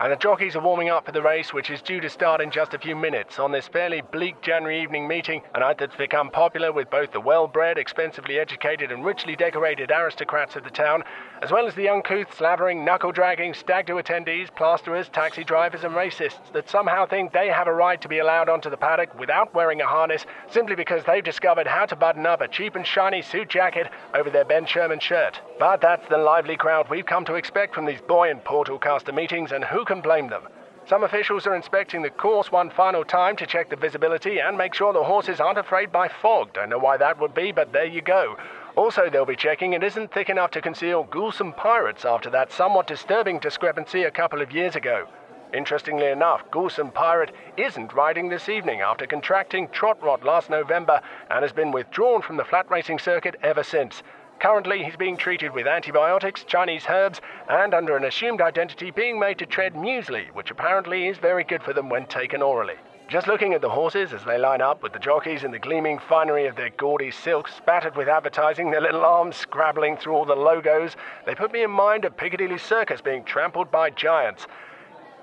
And the jockeys are warming up for the race, which is due to start in just a few minutes on this fairly bleak January evening meeting, a night that's become popular with both the well bred, expensively educated, and richly decorated aristocrats of the town, as well as the uncouth, slavering, knuckle dragging, stag do attendees, plasterers, taxi drivers, and racists that somehow think they have a right to be allowed onto the paddock without wearing a harness simply because they've discovered how to button up a cheap and shiny suit jacket over their Ben Sherman shirt. But that's the lively crowd we've come to expect from these buoyant Portalcaster meetings, and who can blame them? Some officials are inspecting the course one final time to check the visibility and make sure the horses aren't afraid by fog. Don't know why that would be, but there you go. Also, they'll be checking it isn't thick enough to conceal Goulsome pirates after that somewhat disturbing discrepancy a couple of years ago. Interestingly enough, Goulsome Pirate isn't riding this evening after contracting trot rot last November and has been withdrawn from the flat racing circuit ever since. Currently, he's being treated with antibiotics, Chinese herbs, and under an assumed identity being made to tread muesli, which apparently is very good for them when taken orally. Just looking at the horses as they line up with the jockeys in the gleaming finery of their gaudy silks, spattered with advertising, their little arms scrabbling through all the logos, they put me in mind of Piccadilly Circus being trampled by giants,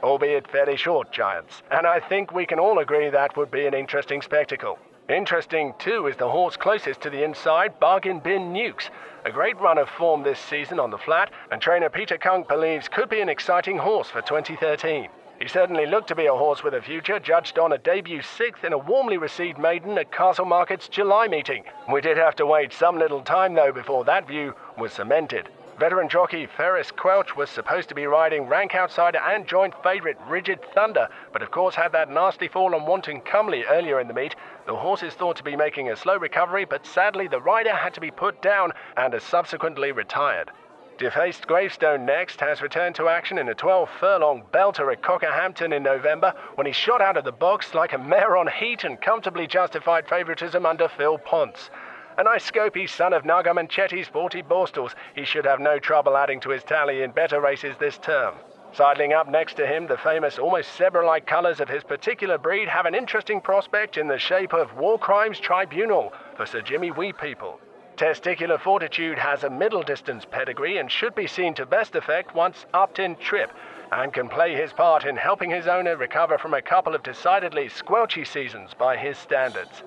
albeit fairly short giants, and I think we can all agree that would be an interesting spectacle. Interesting, too, is the horse closest to the inside, Bargain Bin Nukes. A great run of form this season on the flat, and trainer Peter Kunk believes could be an exciting horse for 2013. He certainly looked to be a horse with a future, judged on a debut sixth in a warmly received maiden at Castle Market's July meeting. We did have to wait some little time, though, before that view was cemented. Veteran jockey Ferris Quelch was supposed to be riding rank outsider and joint favourite Rigid Thunder, but of course had that nasty fall on Wanton Comely earlier in the meet. The horse is thought to be making a slow recovery, but sadly the rider had to be put down and has subsequently retired. Defaced Gravestone next has returned to action in a 12 furlong belter at Cockerhampton in November when he shot out of the box like a mare on heat and comfortably justified favouritism under Phil Ponce. A nice scopey son of Naga Munchetty's 40 Borstals, he should have no trouble adding to his tally in better races this term. Sidling up next to him, the famous, almost zebra-like colours of his particular breed have an interesting prospect in the shape of War Crimes Tribunal for Sir Jimmy Wee People. Testicular Fortitude has a middle distance pedigree and should be seen to best effect once upped in trip, and can play his part in helping his owner recover from a couple of decidedly squelchy seasons by his standards.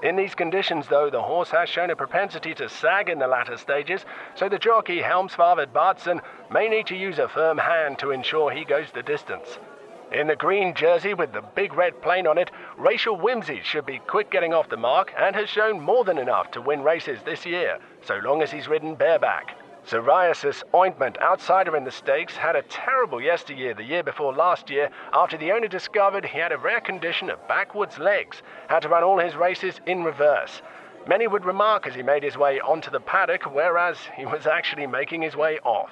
In these conditions, though, the horse has shown a propensity to sag in the latter stages, so the jockey Helmsfathered Bartson may need to use a firm hand to ensure he goes the distance. In the green jersey with the big red plane on it, Racial Whimsy should be quick getting off the mark and has shown more than enough to win races this year, so long as he's ridden bareback. Psoriasis Ointment, outsider in the stakes, had a terrible yesteryear the year before last year after the owner discovered he had a rare condition of backwards legs, had to run all his races in reverse. Many would remark as he made his way onto the paddock, whereas he was actually making his way off.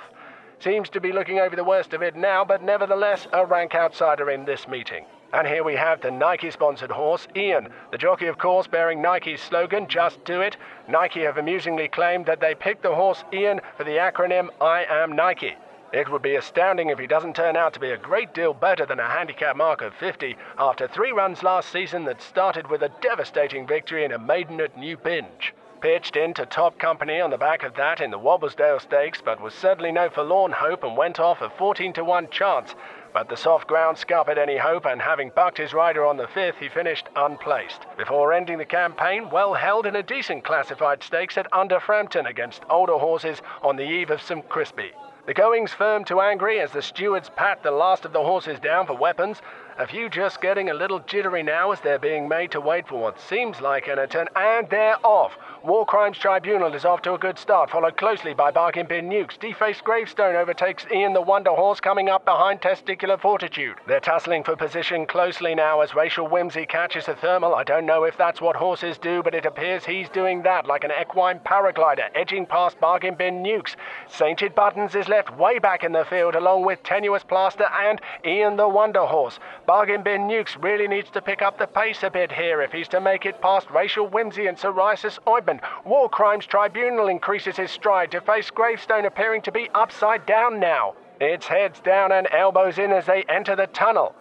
Seems to be looking over the worst of it now, but nevertheless a rank outsider in this meeting. And here we have the Nike sponsored horse, Ian. The jockey, of course, bearing Nike's slogan, Just Do It. Nike have amusingly claimed that they picked the horse Ian for the acronym I Am Nike. It would be astounding if he doesn't turn out to be a great deal better than a handicap mark of 50 after three runs last season that started with a devastating victory in a maiden at New Binge. Pitched into top company on the back of that in the Wobblesdale Stakes, but was certainly no forlorn hope and went off a 14 to 1 chance but the soft ground scuppered any hope, and having bucked his rider on the fifth, he finished unplaced. Before ending the campaign, well held in a decent classified stakes at Underframpton against older horses on the eve of St. crispy. The goings firm to angry as the stewards pat the last of the horses down for weapons, a few just getting a little jittery now as they're being made to wait for what seems like an attempt, and they're off. War Crimes Tribunal is off to a good start, followed closely by Bargain Bin Nukes. Defaced Gravestone overtakes Ian the Wonder Horse coming up behind Testicular Fortitude. They're tussling for position closely now as Racial Whimsy catches a thermal. I don't know if that's what horses do, but it appears he's doing that like an equine paraglider, edging past Bargain Bin Nukes. Sainted Buttons is left way back in the field along with Tenuous Plaster and Ian the Wonder Horse. Bargain Bin Nukes really needs to pick up the pace a bit here if he's to make it past Racial Whimsy and Psoriasis Ointment. War Crimes Tribunal increases his stride to face Gravestone appearing to be upside down now. It's heads down and elbows in as they enter the tunnel.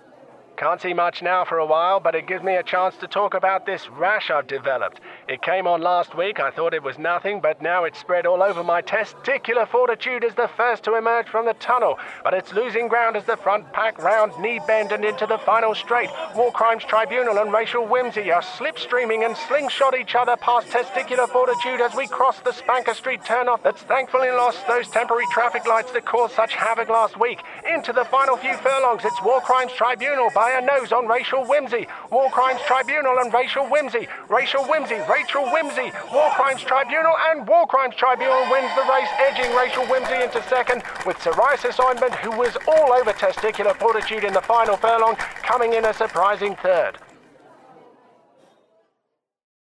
Can't see much now for a while, but it gives me a chance to talk about this rash I've developed. It came on last week. I thought it was nothing, but now it's spread all over my testicular fortitude as the first to emerge from the tunnel. But it's losing ground as the front pack round knee bend and into the final straight. War Crimes Tribunal and Racial Whimsy are slipstreaming and slingshot each other past testicular fortitude as we cross the Spanker Street turnoff that's thankfully lost those temporary traffic lights that caused such havoc last week. Into the final few furlongs, it's War Crimes Tribunal by a nose on Racial Whimsy. War Crimes Tribunal and Racial Whimsy. Racial Whimsy, Rachel Whimsy. War Crimes Tribunal and War Crimes Tribunal wins the race, edging Racial Whimsy into second, with Psoriasis Ointment, who was all over testicular fortitude in the final furlong, coming in a surprising third.